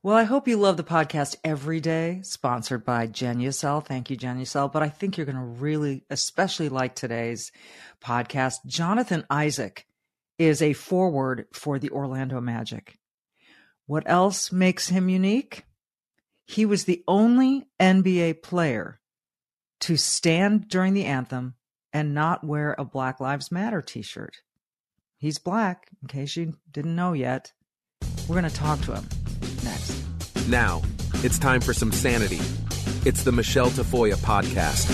Well, I hope you love the podcast every day, sponsored by Genucel. Thank you, Genucel. But I think you're going to really, especially like today's podcast. Jonathan Isaac is a forward for the Orlando Magic. What else makes him unique? He was the only NBA player to stand during the anthem and not wear a Black Lives Matter t shirt. He's black, in case you didn't know yet. We're going to talk to him. Now, it's time for some sanity. It's the Michele Tafoya podcast.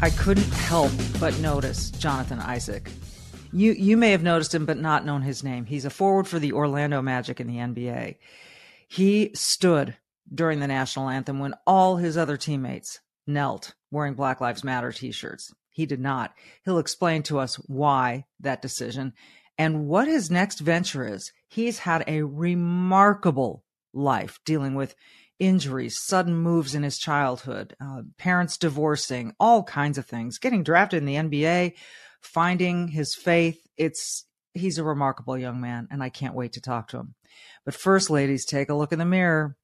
I couldn't help but notice Jonathan Isaac. You you may have noticed him but not known his name. He's a forward for the Orlando Magic in the NBA. He stood during the national anthem when all his other teammates knelt wearing Black Lives Matter t-shirts. He did not. He'll explain to us why that decision and what his next venture is. He's had a remarkable life dealing with injuries, sudden moves in his childhood, uh, parents divorcing, all kinds of things, getting drafted in the NBA, finding his faith. It's he's a remarkable young man, and I can't wait to talk to him. But first, ladies, take a look in the mirror.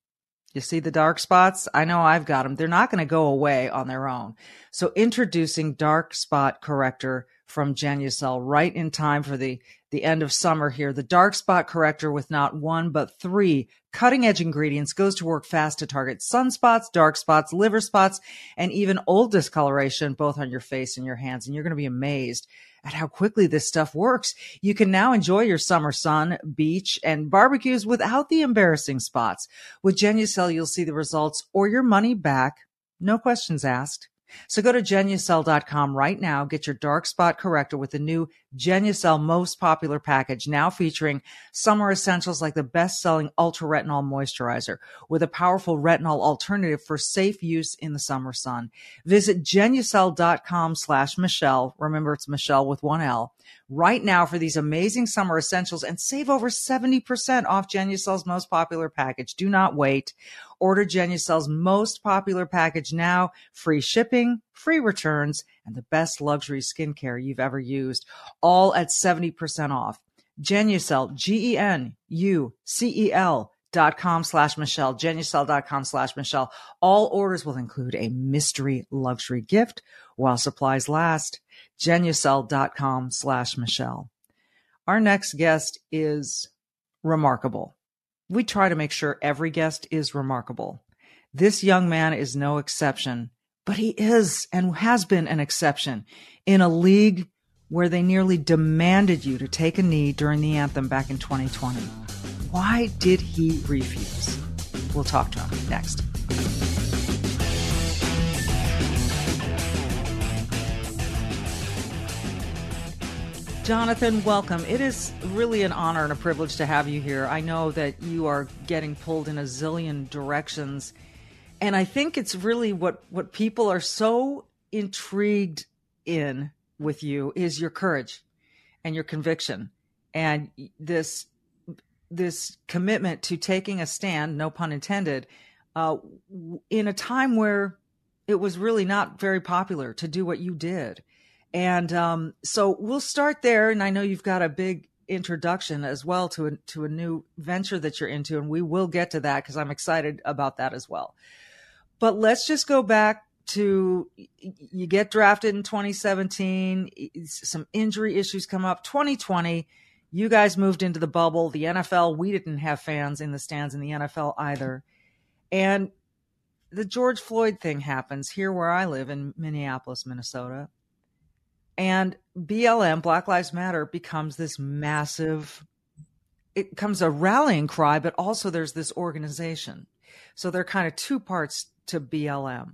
You see the dark spots? I know I've got them. They're not going to go away on their own. So introducing Dark Spot Corrector from Genucel right in time for the, the end of summer here. The dark spot corrector with not one, but three cutting edge ingredients goes to work fast to target sunspots, dark spots, liver spots, and even old discoloration, both on your face and your hands. And you're going to be amazed at how quickly this stuff works. You can now enjoy your summer sun, beach, and barbecues without the embarrassing spots. With Genucel, you'll see the results or your money back. No questions asked. So go to genucel.com right now, get your dark spot corrector with the new Genucel most popular package, now featuring summer essentials like the best selling ultra retinol moisturizer with a powerful retinol alternative for safe use in the summer sun. Visit genucel.com slash Michele. Remember, it's Michele with one L right now for these amazing summer essentials and save over 70% off Genucel's most popular package. Do not wait. Order Genucel's most popular package now. Free shipping, free returns, and the best luxury skincare you've ever used, all at 70% off. Genucel, G-E-N-U-C-E-L dot com slash Michele, Genucel dot com slash Michele. All orders will include a mystery luxury gift while supplies last. Genucel dot com slash Michele. Our next guest is remarkable. We try to make sure every guest is remarkable. This young man is no exception, but he is and has been an exception in a league where they nearly demanded you to take a knee during the anthem back in 2020. Why did he refuse? We'll talk to him next. Jonathan, welcome. It is really an honor and a privilege to have you here. I know that you are getting pulled in a zillion directions. And I think it's really what, what people are so intrigued in with you is your courage and your conviction and this this commitment to taking a stand, no pun intended, uh, in a time where it was really not very popular to do what you did. And um, so we'll start there. And I know you've got a big introduction as well to a, to a new venture that you're into, and we will get to that because I'm excited about that as well. But let's just go back to you get drafted in 2017, some injury issues come up. 2020, you guys moved into the bubble. The NFL, we didn't have fans in the stands in the NFL either. And the George Floyd thing happens here where I live in Minneapolis, Minnesota. And BLM, Black Lives Matter, becomes this massive, it becomes a rallying cry, but also there's this organization. So there are kind of two parts to BLM.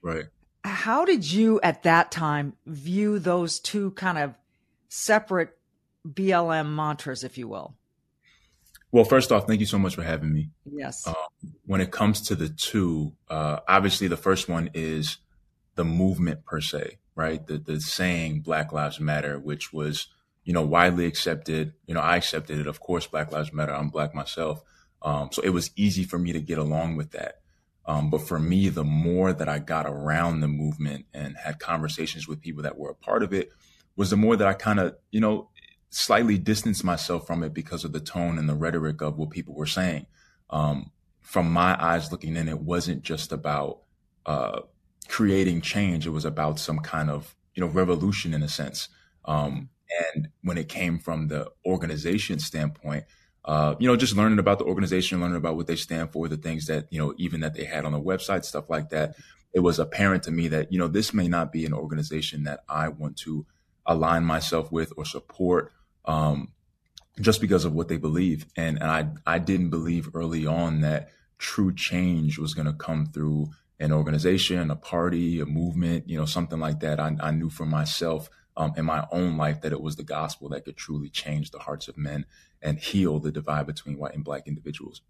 Right. How did you at that time view those two kind of separate BLM mantras, if you will? Well, first off, thank you so much for having me. Yes. Um, when it comes to the two, uh, obviously the first one is the movement per se, right? The the saying Black Lives Matter, which was you know widely accepted. You know, I accepted it. Of course, Black Lives Matter. I'm black myself, um, so it was easy for me to get along with that. Um, but for me, the more that I got around the movement and had conversations with people that were a part of it, was the more that I kind of you know slightly distanced myself from it because of the tone and the rhetoric of what people were saying. Um, from my eyes looking in, it wasn't just about uh, creating change. It was about some kind of you know revolution in a sense. Um, and when it came from the organization standpoint, uh, you know, just learning about the organization, learning about what they stand for, the things that you know, even that they had on the website, stuff like that. It was apparent to me that you know this may not be an organization that I want to align myself with or support, um, just because of what they believe. And, and I I didn't believe early on that true change was going to come through an organization, a party, a movement, you know, something like that. I, I knew for myself um, in my own life that it was the gospel that could truly change the hearts of men and heal the divide between white and black individuals.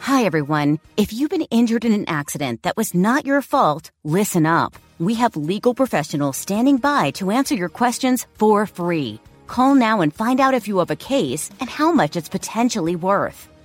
Hi, everyone. If you've been injured in an accident that was not your fault, listen up. We have legal professionals standing by to answer your questions for free. Call now and find out if you have a case and how much it's potentially worth.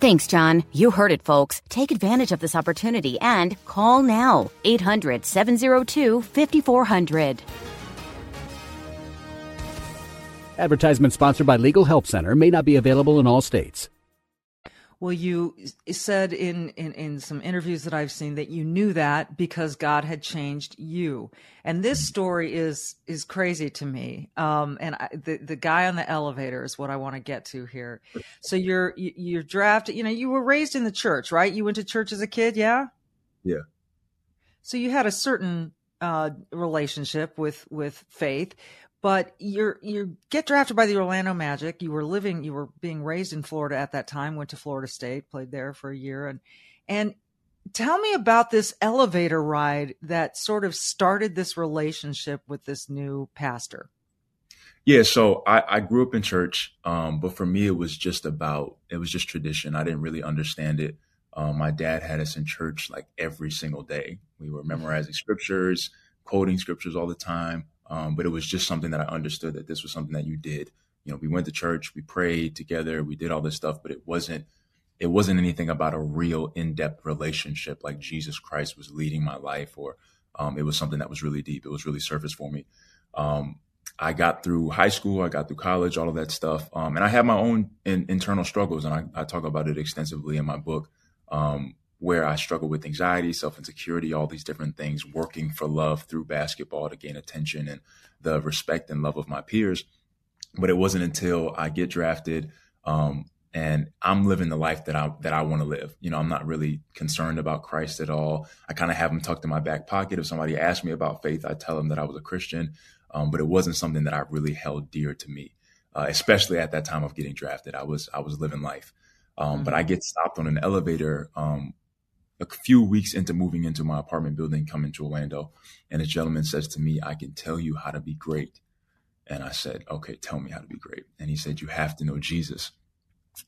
Thanks, John. You heard it, folks. Take advantage of this opportunity and call now 800 702 5400. Advertisement sponsored by Legal Help Center may not be available in all states. Well, you said in, in, in some interviews that I've seen that you knew that because God had changed you. And this story is is crazy to me. Um, and I, the the guy on the elevator is what I want to get to here. So you're you're drafted. You know, you were raised in the church, right? You went to church as a kid, yeah. Yeah. So you had a certain uh, relationship with with faith, but you're you get drafted by the Orlando Magic. You were living, you were being raised in Florida at that time. Went to Florida State, played there for a year, and and tell me about this elevator ride that sort of started this relationship with this new pastor. Yeah, so I, I grew up in church, um, but for me, it was just about it was just tradition. I didn't really understand it. Um, my dad had us in church like every single day. We were memorizing scriptures, quoting scriptures all the time. Um, but it was just something that I understood that this was something that you did. You know, we went to church, we prayed together, we did all this stuff, but it wasn't it wasn't anything about a real in-depth relationship like Jesus Christ was leading my life or um, it was something that was really deep. It was really surface for me. Um, I got through high school, I got through college, all of that stuff. Um, and I had my own in, internal struggles, and I, I, talk about it extensively in my book. Um, where I struggled with anxiety, self insecurity, all these different things, working for love through basketball to gain attention and the respect and love of my peers. But it wasn't until I get drafted um, and I'm living the life that I that I want to live. You know, I'm not really concerned about Christ at all. I kind of have him tucked in my back pocket. If somebody asked me about faith, I tell them that I was a Christian, um, but it wasn't something that I really held dear to me, uh, especially at that time of getting drafted. I was I was living life. Um, mm-hmm. But I get stopped on an elevator um, a few weeks into moving into my apartment building, coming to Orlando, and a gentleman says to me, I can tell you how to be great. And I said, okay, tell me how to be great. And he said, you have to know Jesus.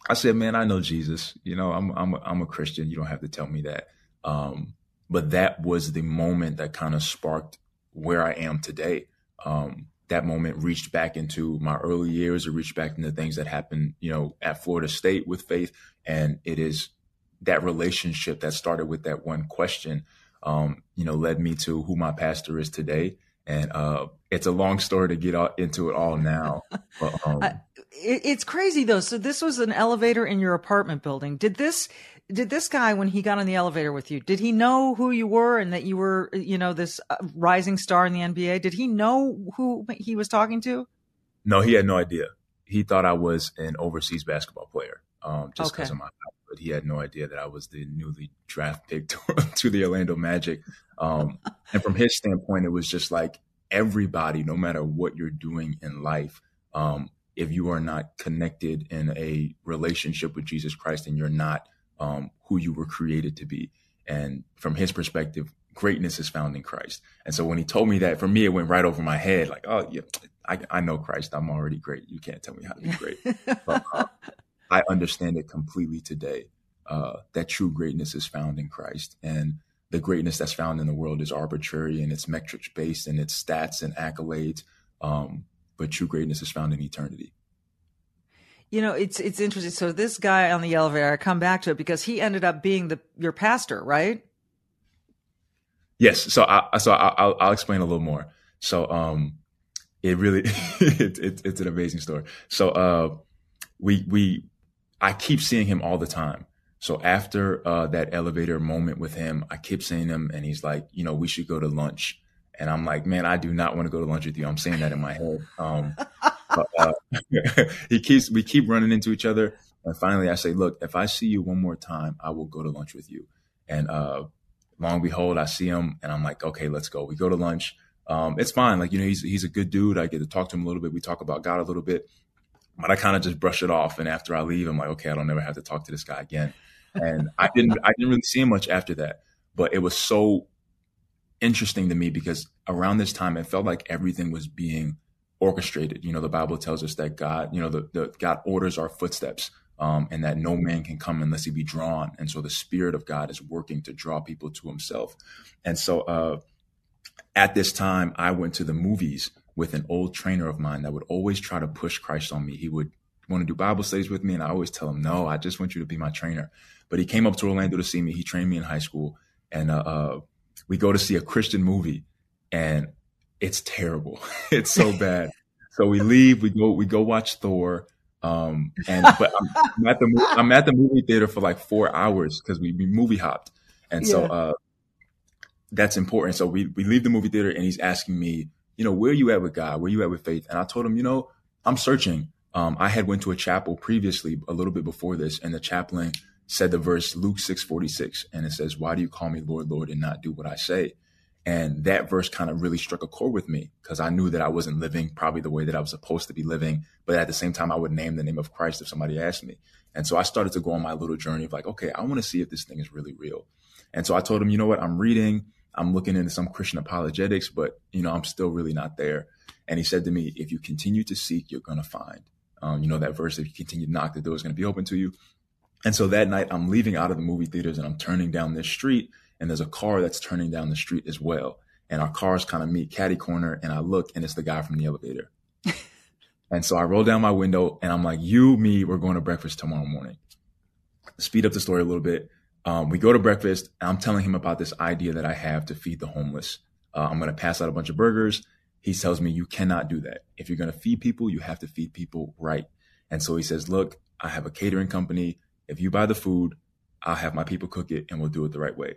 I said, man, I know Jesus. You know, I'm, I'm, a, I'm a Christian. You don't have to tell me that. Um, but that was the moment that kind of sparked where I am today. Um, that moment reached back into my early years. It reached back into things that happened, you know, at Florida State with faith. And it is that relationship that started with that one question, um, you know, led me to who my pastor is today. And uh, it's a long story to get into it all now. But, um, it's crazy though. So this was an elevator in your apartment building. Did this? Did this guy, when he got on the elevator with you, did he know who you were and that you were, you know, this uh, rising star in the NBA? Did he know who he was talking to? No, he had no idea. He thought I was an overseas basketball player. um, just because okay. of my but he had no idea that I was the newly draft pick to, to the Orlando Magic. Um, and from his standpoint, it was just like everybody, no matter what you're doing in life, um, if you are not connected in a relationship with Jesus Christ and you're not um, who you were created to be. And from his perspective, greatness is found in Christ. And so when he told me that, for me, it went right over my head. Like, oh, yeah, I, I know Christ. I'm already great. You can't tell me how to be great. but, uh, I understand it completely today. Uh, that true greatness is found in Christ, and the greatness that's found in the world is arbitrary and it's metrics based and it's stats and accolades. Um, but true greatness is found in eternity. You know, it's it's interesting. So this guy on the elevator, I come back to it because he ended up being the your pastor, right? Yes. So I so I, will I'll explain a little more. So um, it really it, it, it's an amazing story. So uh, we we I keep seeing him all the time. So after uh, that elevator moment with him, I keep seeing him, and he's like, you know, we should go to lunch. And I'm like, man, I do not want to go to lunch with you. I'm saying that in my head. Um, but, uh, he keeps, we keep running into each other. And finally, I say, look, if I see you one more time, I will go to lunch with you. And uh, long behold, I see him, and I'm like, okay, let's go. We go to lunch. Um, it's fine. Like, you know, he's he's a good dude. I get to talk to him a little bit. We talk about God a little bit but I kind of just brush it off. And after I leave, I'm like, okay, I don't never have to talk to this guy again. And I didn't, I didn't really see him much after that. But it was so interesting to me because around this time, it felt like everything was being orchestrated. You know, the Bible tells us that God, you know, the, the God orders our footsteps. Um, and that no man can come unless he be drawn. And so the Spirit of God is working to draw people to Himself. And so uh, at this time, I went to the movies with an old trainer of mine that would always try to push Christ on me. He would want to do Bible studies with me, and I always tell him, "No, I just want you to be my trainer." But he came up to Orlando to see me. He trained me in high school, and uh, uh, we go to see a Christian movie, and it's terrible. it's so bad. so we leave. We go. We go watch Thor. Um, and but I'm, I'm, at the I'm at the movie theater for like four hours because we, we movie hopped, and yeah. so uh, that's important. So we we leave the movie theater, and he's asking me you know, where you at with God? Where you at with faith? And I told him, you know, I'm searching. Um, I had went to a chapel previously, a little bit before this, and the chaplain said the verse Luke 6:46, and it says, "Why do you call me Lord, Lord, and not do what I say?" And that verse kind of really struck a chord with me because I knew that I wasn't living probably the way that I was supposed to be living, but at the same time, I would name the name of Christ if somebody asked me. And so I started to go on my little journey of like, okay, I want to see if this thing is really real. And so I told him, you know what, I'm reading. I'm looking into some Christian apologetics, but you know, I'm still really not there. And he said to me, if you continue to seek, you're going to find. Um, you know, that verse, if you continue to knock, the door is going to be open to you. And so that night I'm leaving out of the movie theaters and I'm turning down this street and there's a car that's turning down the street as well. And our cars kind of meet catty corner and I look and it's the guy from the elevator. and so I roll down my window and I'm like, you, me, we're going to breakfast tomorrow morning. Speed up the story a little bit. Um, we go to breakfast. And I'm telling him about this idea that I have to feed the homeless. Uh, I'm going to pass out a bunch of burgers. He tells me, You cannot do that. If you're going to feed people, you have to feed people right. And so he says, Look, I have a catering company. If you buy the food, I'll have my people cook it and we'll do it the right way.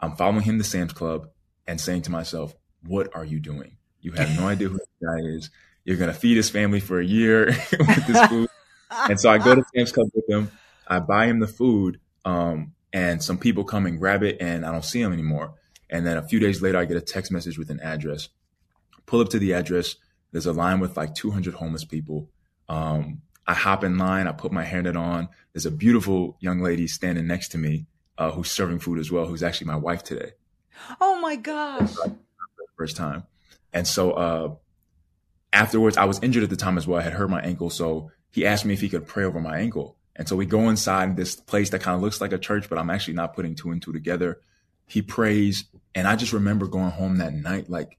I'm following him to Sam's Club and saying to myself, What are you doing? You have no idea who this guy is. You're going to feed his family for a year with this food. and so I go to Sam's Club with him. I buy him the food. Um, and some people come and grab it and I don't see them anymore. And then a few days later, I get a text message with an address. Pull up to the address. There's a line with like 200 homeless people. Um, I hop in line. I put my hairnet on. There's a beautiful young lady standing next to me uh, who's serving food as well, who's actually my wife today. Oh my gosh. First time. And so uh, afterwards, I was injured at the time as well. I had hurt my ankle. So he asked me if he could pray over my ankle. And so we go inside this place that kind of looks like a church, but I'm actually not putting two and two together. He prays. And I just remember going home that night, like,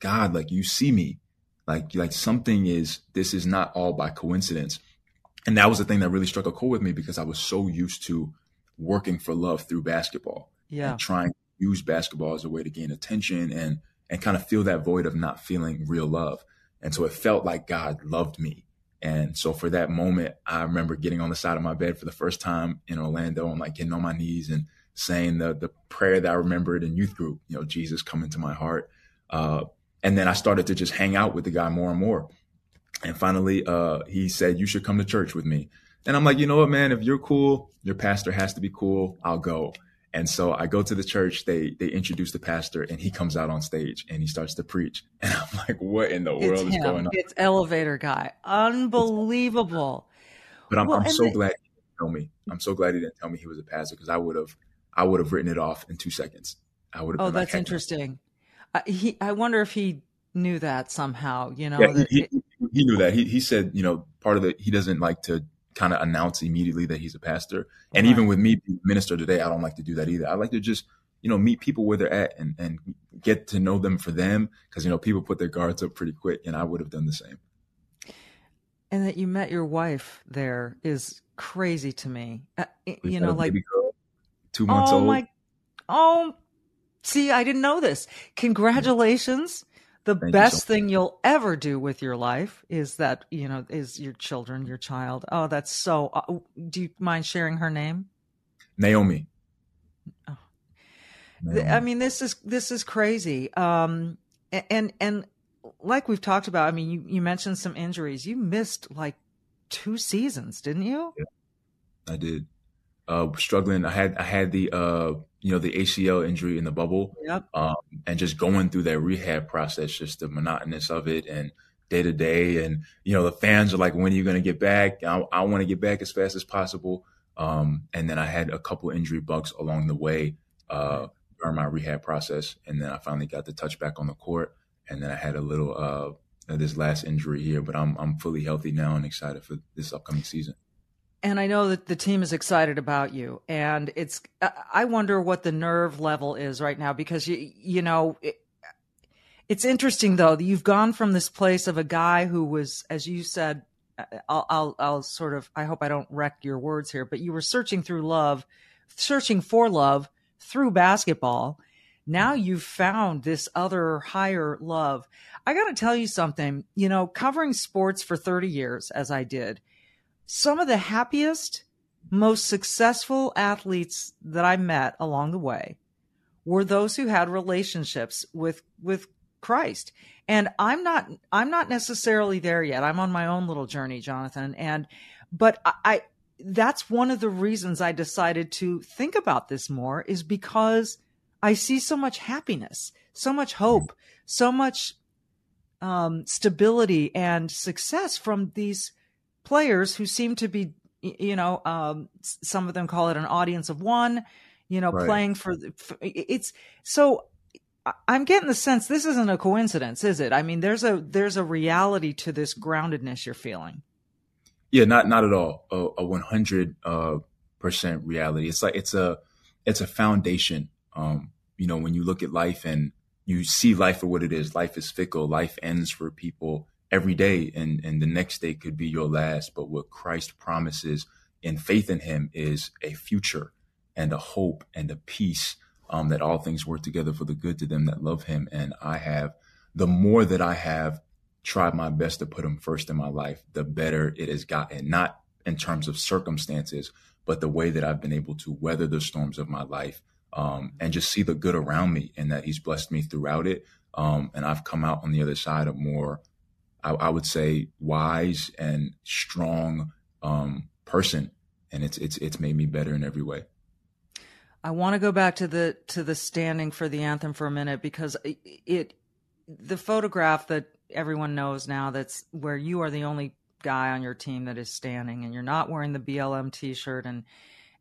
God, like you see me. Like, like something is, this is not all by coincidence. And that was the thing that really struck a chord with me because I was so used to working for love through basketball. Yeah. And trying to use basketball as a way to gain attention and, and kind of feel that void of not feeling real love. And so it felt like God loved me and so for that moment, I remember getting on the side of my bed for the first time in Orlando and like getting on my knees and saying the the prayer that I remembered in youth group, you know, Jesus come into my heart. Uh, and then I started to just hang out with the guy more and more. And finally, uh, he said, you should come to church with me. And I'm like, you know what, man, if you're cool, your pastor has to be cool. I'll go. And so I go to the church, they they introduce the pastor and he comes out on stage and he starts to preach. And I'm like, what in the It's world is him. going on? It's elevator guy. Unbelievable. But I'm, Well, I'm so glad he didn't tell me. I'm so glad he didn't tell me he was a pastor because I would have I would have written it off in two seconds. I would have Oh, like, that's "Hey." interesting. I, he, I wonder if he knew that somehow. You know, Yeah, he, it- he, he knew that. He he said, you know, part of the he doesn't like to kind of announce immediately that he's a pastor. And Right. even with me minister today, I don't like to do that either. I like to just, you know, meet people where they're at and and get to know them for them because you know people put their guards up pretty quick, and I would have done the same. and that you met your wife there is crazy to me. Uh, you know, like girl, two months oh old. my, oh, see, I didn't know this. Congratulations. The Thank you best so thing you'll ever do with your life is that, you know, is your children, your child. Oh, that's so, uh, do you mind sharing her name? Naomi. Oh. Naomi. I mean, this is, this is crazy. Um, and, and like we've talked about, I mean, you, you mentioned some injuries. You missed like two seasons, didn't you? I did. Uh, struggling. I had I had the uh you know the ACL injury in the bubble. Yep. Um, and just going through that rehab process, just the monotonous of it and day to day, and you know the fans are like, when are you going to get back? I, I want to get back as fast as possible. Um, and then I had a couple injury bugs along the way uh, during my rehab process, and then I finally got the touch back on the court, and then I had a little uh this last injury here, but I'm I'm fully healthy now and excited for this upcoming season. And I know that the team is excited about you, and it's. I- wonder what the nerve level is right now because you you know. It, it's interesting though that you've gone from this place of a guy who was, as you said, I'll, I'll, I'll sort of, I hope I don't wreck your words here, but you were searching through love, searching for love through basketball. Now you've found this other higher love. I got to tell you something, you know, covering sports for 30 years as I did, some of the happiest, most successful athletes that I met along the way were those who had relationships with with Christ. And I'm not I'm not necessarily there yet. I'm on my own little journey, Jonathan. And but I, I that's one of the reasons I decided to think about this more is because I see so much happiness, so much hope, so much um, stability and success from these players who seem to be, you know, um, some of them call it an audience of one, you know, Right. playing for, for it's so. I'm getting the sense this isn't a coincidence, is it? I mean, there's a there's a reality to this groundedness you're feeling. Yeah, not not at all. A, a 100 uh, percent reality. It's like it's a it's a foundation. Um, you know, when you look at life and you see life for what it is, life is fickle. Life ends for people every day, and and the next day could be your last. But what Christ promises in faith in Him is a future and a hope and a peace. Um, that all things work together for the good to them that love Him. And I have the more that I have tried my best to put him first in my life, the better it has gotten. Not in terms of circumstances, but the way that I've been able to weather the storms of my life um, and just see the good around me and that he's blessed me throughout it. Um, and I've come out on the other side a more, I, I would say, wise and strong um, person. And it's it's it's made me better in every way. I want to go back to the to the standing for the anthem for a minute because it, it the photograph that everyone knows now that's where you are the only guy on your team that is standing and you're not wearing the BLM t-shirt and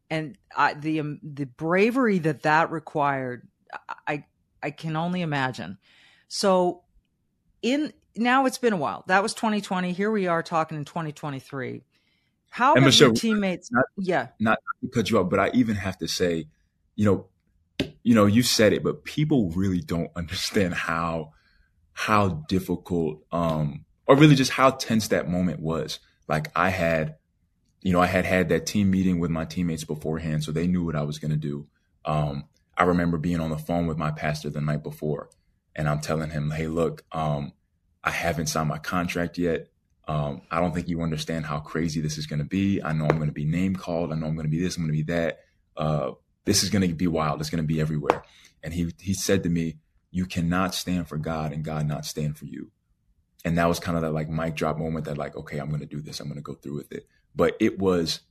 and I, the um, the bravery that that required I I can only imagine. So in now it's been a while. That was 2020. Here we are talking in 2023. How And have your teammates not- yeah not to cut you off, but I even have to say, you know, you know, you said it, but people really don't understand how how difficult um or really just how tense that moment was. Like I had, you know, I had had that team meeting with my teammates beforehand, so they knew what I was going to do. Um, I remember being on the phone with my pastor the night before, and I'm telling him, "Hey, look, um, I haven't signed my contract yet. Um, I don't think you understand how crazy this is going to be. I know I'm going to be name called. I know I'm going to be this. I'm going to be that. Uh, this is going to be wild. It's going to be everywhere." And he he said to me, "You cannot stand for God and God not stand for you." And that was kind of that like mic drop moment that like, okay, I'm going to do this. I'm going to go through with it. but it was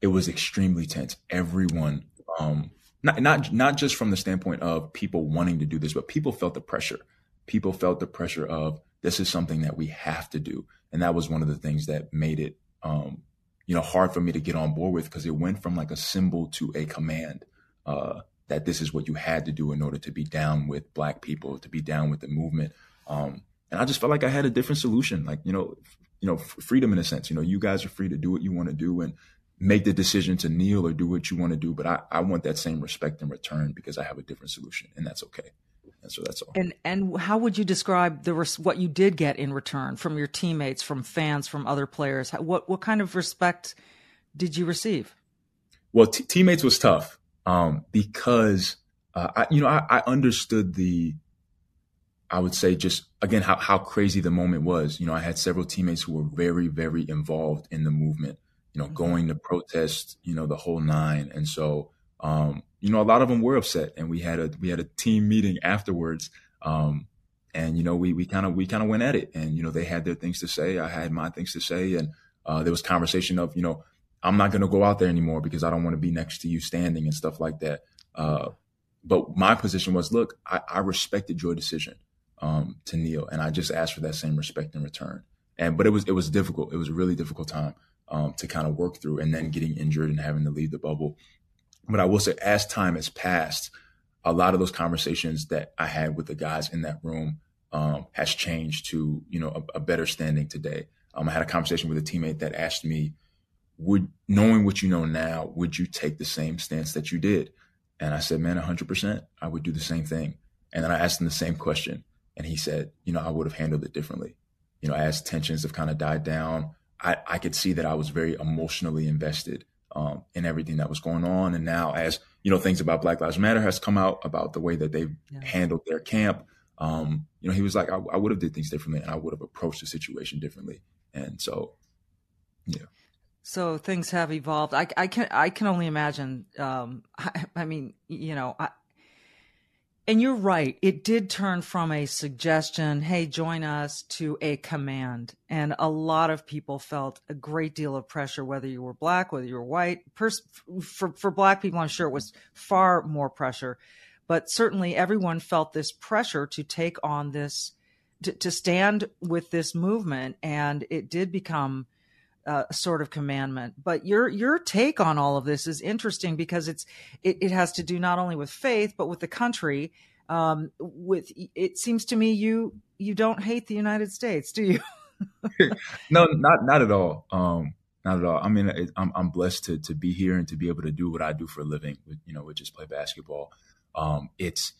it was extremely tense. Everyone, um, not not not just from the standpoint of people wanting to do this, but people felt the pressure. People felt the pressure of this is something that we have to do, and that was one of the things that made it, um, you know, hard for me to get on board with because it went from like a symbol to a command. Uh, that this is what you had to do in order to be down with black people, to be down with the movement. Um, and I just felt like I had a different solution. Like, you know, you know, freedom in a sense, you know, you guys are free to do what you want to do and make the decision to kneel or do what you want to do. But I, I want that same respect in return because I have a different solution and that's okay. And so that's all. And, and how would you describe the, what you did get in return from your teammates, from fans, from other players? What, what kind of respect did you receive? Well, t- teammates was tough um, because uh, I, you know I, I, understood the I would say just again how how crazy the moment was. You know, I had several teammates who were very very involved in the movement. You know, mm-hmm. going to protest. You know, the whole nine, and so um, you know a lot of them were upset, and we had a we had a team meeting afterwards. Um, and you know we we kind of we kind of went at it, and you know they had their things to say, I had my things to say, and uh, there was conversation of you know I'm not going to go out there anymore because I don't want to be next to you standing and stuff like that. Uh, but my position was, look, I, I respected your decision um, to kneel, and I just asked for that same respect in return. And but it was it was difficult. It was a really difficult time um, to kind of work through, and then getting injured and having to leave the bubble. But I will say, as time has passed, a lot of those conversations that I had with the guys in that room um, has changed to you know a, a better standing today. Um, I had a conversation with a teammate that asked me, would knowing what you know now, would you take the same stance that you did? And I said, man, 100%, I would do the same thing. And then I asked him the same question. And he said, you know, I would have handled it differently. You know, as tensions have kind of died down, I, I could see that I was very emotionally invested um, in everything that was going on. And now, as you know, things about Black Lives Matter has come out about the way that they've yeah. handled their camp. Um, you know, he was like, I, I would have did things differently, and I would have approached the situation differently. And so, yeah. So things have evolved. I, I can I can only imagine. Um, I, I, mean, you know, I, and you're right. It did turn from a suggestion, "Hey, join us," to a command, and a lot of people felt a great deal of pressure, whether you were black, whether you were white. For for black people, I'm sure it was far more pressure, but certainly everyone felt this pressure to take on this, to, to stand with this movement, and it did become uh, sort of commandment. But your your take on all of this is interesting because it's it, it has to do not only with faith but with the country. Um, with it seems to me you you don't hate the United States, do you? no, not not at all. Um, not at all. I mean, it, I'm I'm blessed to to be here and to be able to do what I do for a living. You know, which is play basketball. Um, it's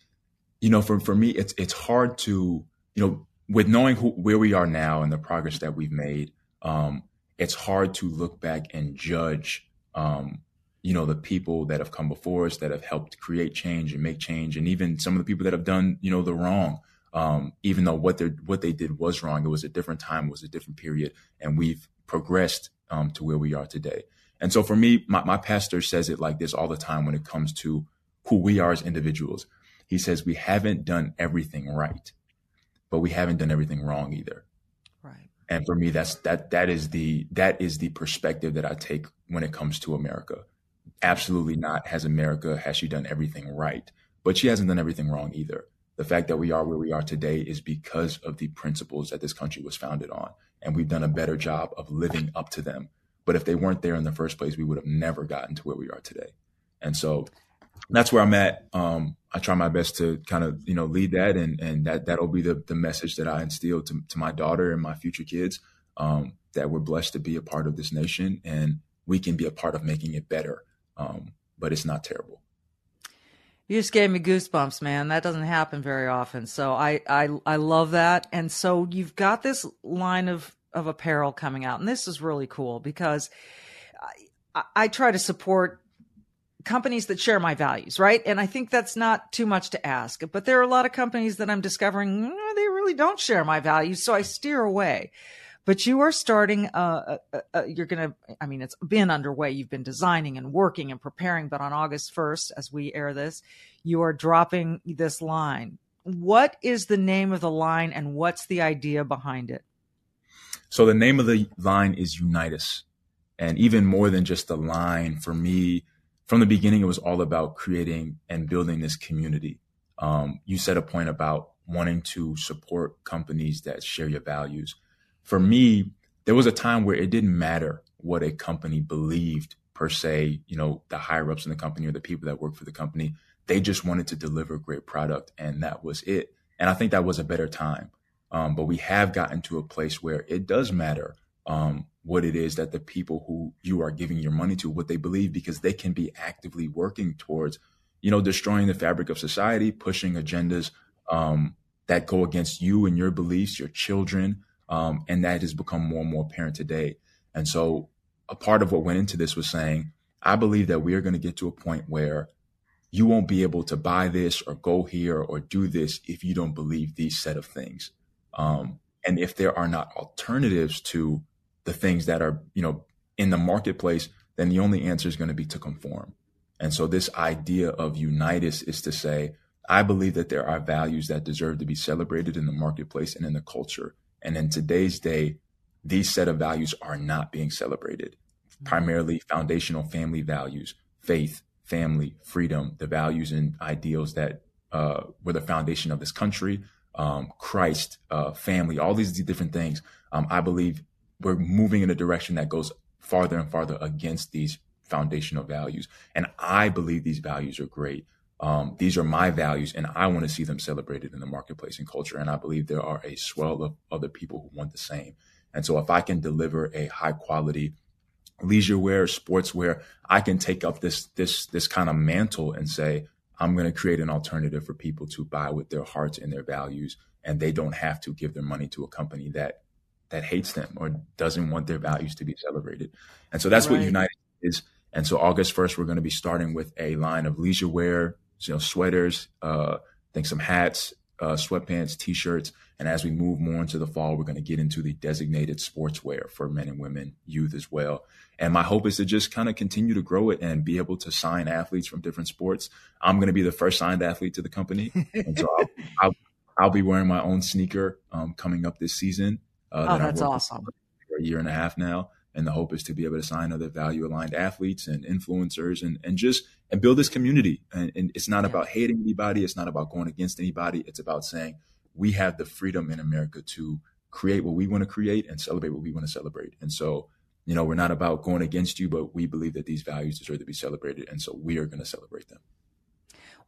you know, for for me, it's it's hard to you know with knowing who, where we are now and the progress that we've made. Um, it's hard to look back and judge, um, you know, the people that have come before us that have helped create change and make change, and even some of the people that have done, you know, the wrong. Um, even though what they what they did was wrong, it was a different time, it was a different period, and we've progressed um, to where we are today. And so, for me, my, my pastor says it like this all the time when it comes to who we are as individuals. He says we haven't done everything right, but we haven't done everything wrong either. And for me, that's that that is the that is the perspective that I take when it comes to America. Absolutely not has America has she done everything right, but she hasn't done everything wrong either. The fact that we are where we are today is because of the principles that this country was founded on, and we've done a better job of living up to them. But if they weren't there in the first place, we would have never gotten to where we are today. And so that's where I'm at. Um, I try my best to kind of you know lead that, and and that that'll be the the message that I instill to to my daughter and my future kids. Um, that we're blessed to be a part of this nation, and we can be a part of making it better. Um, but it's not terrible. You just gave me goosebumps, man. That doesn't happen very often. So I I I love that. And so you've got this line of of apparel coming out, and this is really cool because I, I try to support companies that share my values, right? And I think that's not too much to ask. But there are a lot of companies that I'm discovering mm, they really don't share my values, so I steer away. But you are starting. Uh, uh, uh, you're going to. I mean, it's been underway. You've been designing and working and preparing. But on August 1st, as we air this, you are dropping this line. What is the name of the line, and what's the idea behind it? So the name of the line is Unitus, And even more than just the line, for me, from the beginning, it was all about creating and building this community. Um, you said a point about wanting to support companies that share your values. For me, there was a time where it didn't matter what a company believed per se, you know, the higher ups in the company or the people that work for the company. They just wanted to deliver great product and that was it. And I think that was a better time. Um, but we have gotten to a place where it does matter um, what it is that the people who you are giving your money to, what they believe, because they can be actively working towards, you know, destroying the fabric of society, pushing agendas um, that go against you and your beliefs, your children, um, and that has become more and more apparent today. And so, a part of what went into this was saying, I believe that we are going to get to a point where you won't be able to buy this or go here or do this if you don't believe these set of things. Um, and if there are not alternatives to the things that are, you know, in the marketplace, then the only answer is going to be to conform. And so this idea of Unitus is to say, I believe that there are values that deserve to be celebrated in the marketplace and in the culture. And in today's day, these set of values are not being celebrated. Primarily foundational family values, faith, family, freedom, the values and ideals that uh, were the foundation of this country, um, Christ, uh, family, all these different things. Um, I believe we're moving in a direction that goes farther and farther against these foundational values. And I believe these values are great. Um, these are my values, and I want to see them celebrated in the marketplace and culture. And I believe there are a swell of other people who want the same. And so, if I can deliver a high quality leisure wear, sportswear, I can take up this this this kind of mantle and say, I'm going to create an alternative for people to buy with their hearts and their values, and they don't have to give their money to a company that that hates them or doesn't want their values to be celebrated. And so that's right. what Unitus is. And so August 1st, we're going to be starting with a line of leisure wear, you know, sweaters, uh, I think some hats, uh, sweatpants, t-shirts. And as we move more into the fall, we're going to get into the designated sportswear for men and women, youth as well. And my hope is to just kind of continue to grow it and be able to sign athletes from different sports. I'm going to be the first signed athlete to the company. And so I'll, I'll, I'll be wearing my own sneaker um, coming up this season. Uh, oh, that that's awesome. For a year and a half now. And the hope is to be able to sign other value aligned athletes and influencers and, and just and build this community. And, and it's not yeah. about hating anybody. It's not about going against anybody. It's about saying we have the freedom in America to create what we want to create and celebrate what we want to celebrate. And so, you know, we're not about going against you, but we believe that these values deserve to be celebrated. And so we are going to celebrate them.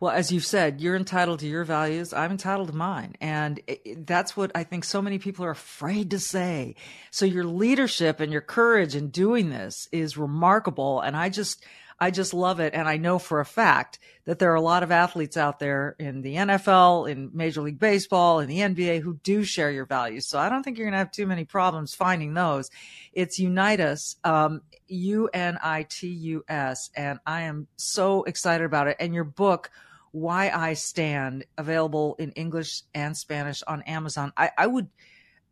Well, as you've said, you're entitled to your values. I'm entitled to mine. And it, that's what I think so many people are afraid to say. So your leadership and your courage in doing this is remarkable. And I just, I just love it. And I know for a fact that there are a lot of athletes out there in the NFL, in Major League Baseball, in the NBA who do share your values. So I don't think you're going to have too many problems finding those. It's Unitus, um, U N I T U S. And I am so excited about it. And your book, why I Stand, available in English and Spanish on Amazon. I, I would,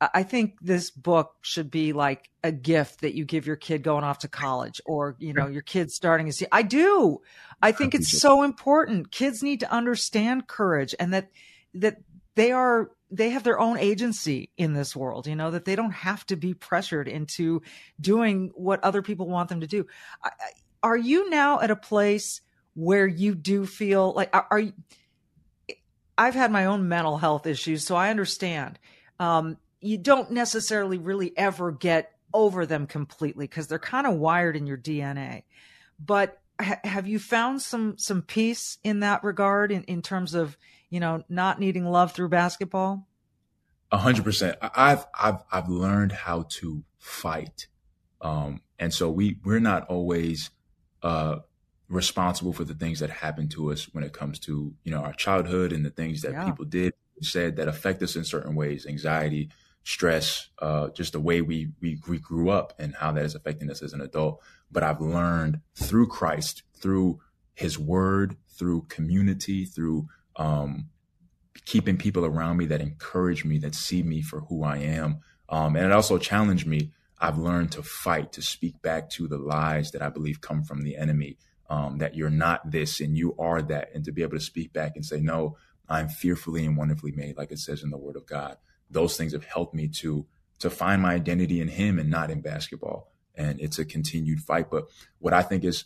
I think this book should be like a gift that you give your kid going off to college or, you know, your kid starting a see. I do. I think it's so important. Kids need to understand courage and that, that they are, they have their own agency in this world, you know, that they don't have to be pressured into doing what other people want them to do. Are you now at a place where you do feel like are, are you, I've had my own mental health issues, so I understand. Um, you don't necessarily really ever get over them completely because they're kind of wired in your DNA. But ha- have you found some some peace in that regard in, in terms of you know not needing love through basketball? A hundred percent. I've I've I've learned how to fight, um, and so we we're not always uh, responsible for the things that happen to us when it comes to you know our childhood and the things that yeah. people did said that affect us in certain ways anxiety stress uh, just the way we, we we grew up and how that is affecting us as an adult. But i've learned through christ through his word through community through um, keeping people around me that encourage me that see me for who i am. Um, and it also challenged me. I've learned to fight to speak back to the lies that i believe come from the enemy um, that you're not this and you are that, and to be able to speak back and say, no, I'm fearfully and wonderfully made, like it says in the Word of God. Those things have helped me to to find my identity in Him and not in basketball. and it's a continued fight. But what I think is,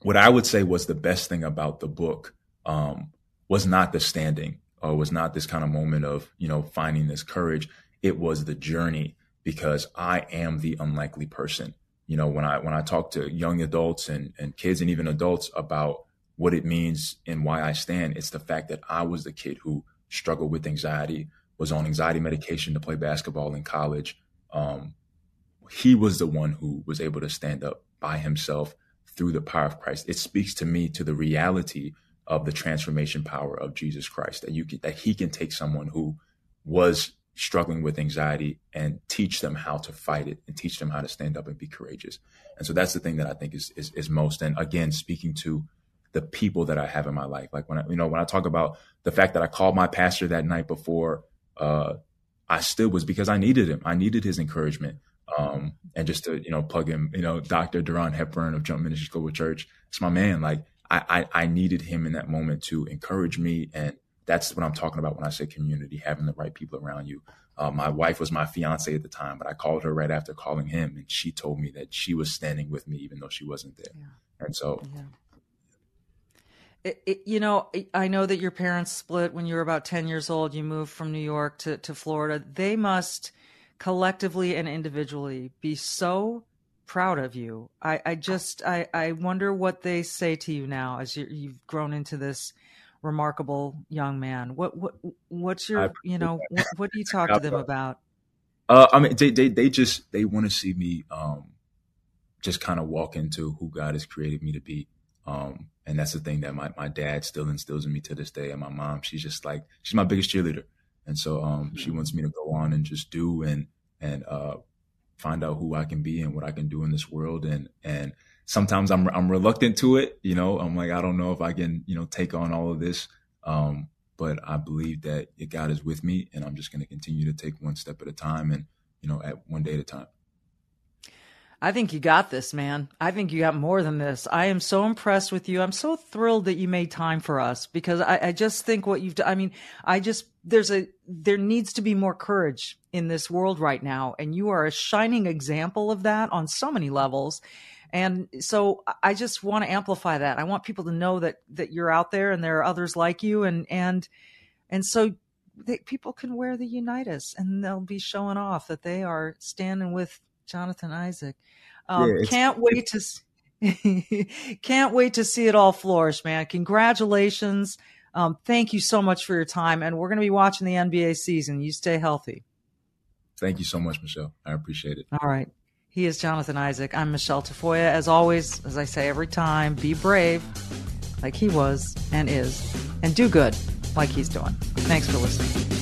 what I would say was the best thing about the book um, was not the standing or was not this kind of moment of you know finding this courage. It was the journey because I am the unlikely person. You know, when I when I talk to young adults and and kids and even adults about what it means and why I stand, it's the fact that I was the kid who struggled with anxiety, was on anxiety medication to play basketball in college. Um, he was the one who was able to stand up by himself through the power of Christ. It speaks to me to the reality of the transformation power of Jesus Christ that you can, that he can take someone who was struggling with anxiety and teach them how to fight it and teach them how to stand up and be courageous. And so that's the thing that I think is, is, is most, and again, speaking to the people that I have in my life. Like when I, you know, when I talk about the fact that I called my pastor that night before, uh, I still was because I needed him. I needed his encouragement. Um, and just to, you know, plug him, you know, Dr. Duran Hepburn of Jump Ministries Global Church. It's my man. Like I, I, I needed him in that moment to encourage me. And that's what I'm talking about when I say community, having the right people around you. Uh, my wife was my fiance at the time, but I called her right after calling him, and she told me that she was standing with me even though she wasn't there. Yeah. And so, yeah. It, it, you know, I know that your parents split when you were about 10 years old. You moved from New York to, to Florida. They must collectively and individually be so proud of you. I, I just, I, I wonder what they say to you now as you, you've grown into this remarkable young man. What, what, what's your, you know, what, what, do you talk to them about? Uh, I mean, they, they, they just, they want to see me, um, just kind of walk into who God has created me to be. Um, and that's the thing that my, my dad still instills in me to this day. And my mom, she's just like, she's my biggest cheerleader. And so, um, she wants me to go on and just do and, and, uh, find out who I can be and what I can do in this world. And, and sometimes I'm, I'm reluctant to it. You know, I'm like, I don't know if I can, you know, take on all of this. Um, but I believe that God is with me and I'm just going to continue to take one step at a time and, you know, at one day at a time. I think you got this, man. I think you got more than this. I am so impressed with you. I'm so thrilled that you made time for us because I, I just think what you've done. I mean, I just, there's a, there needs to be more courage in this world right now. And you are a shining example of that on so many levels. And so I just want to amplify that. I want people to know that, that you're out there and there are others like you. And, and, and so they, people can wear the Unitus and they'll be showing off that they are standing with Jonathan Isaac. Um, yeah, can't wait to can't wait to see it all flourish, man. Congratulations. Um, thank you so much for your time, and we're going to be watching the NBA season. You stay healthy. Thank you so much, Michele. I appreciate it. All right. He is Jonathan Isaac. I'm Michele Tafoya. As always, as I say every time, be brave like he was and is, and do good like he's doing. Thanks for listening.